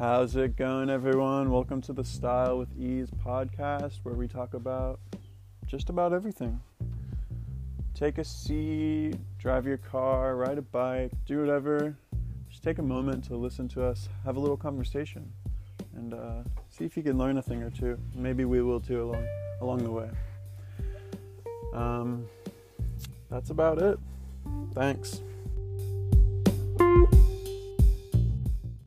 How's it going, everyone? Welcome to the Style with Ease podcast, where we talk about just about everything. Take a seat, drive your car, ride a bike, do whatever. Just take a moment to listen to us, have a little conversation, and uh, see if you can learn a thing or two. Maybe we will too along along the way. Um, that's about it. Thanks.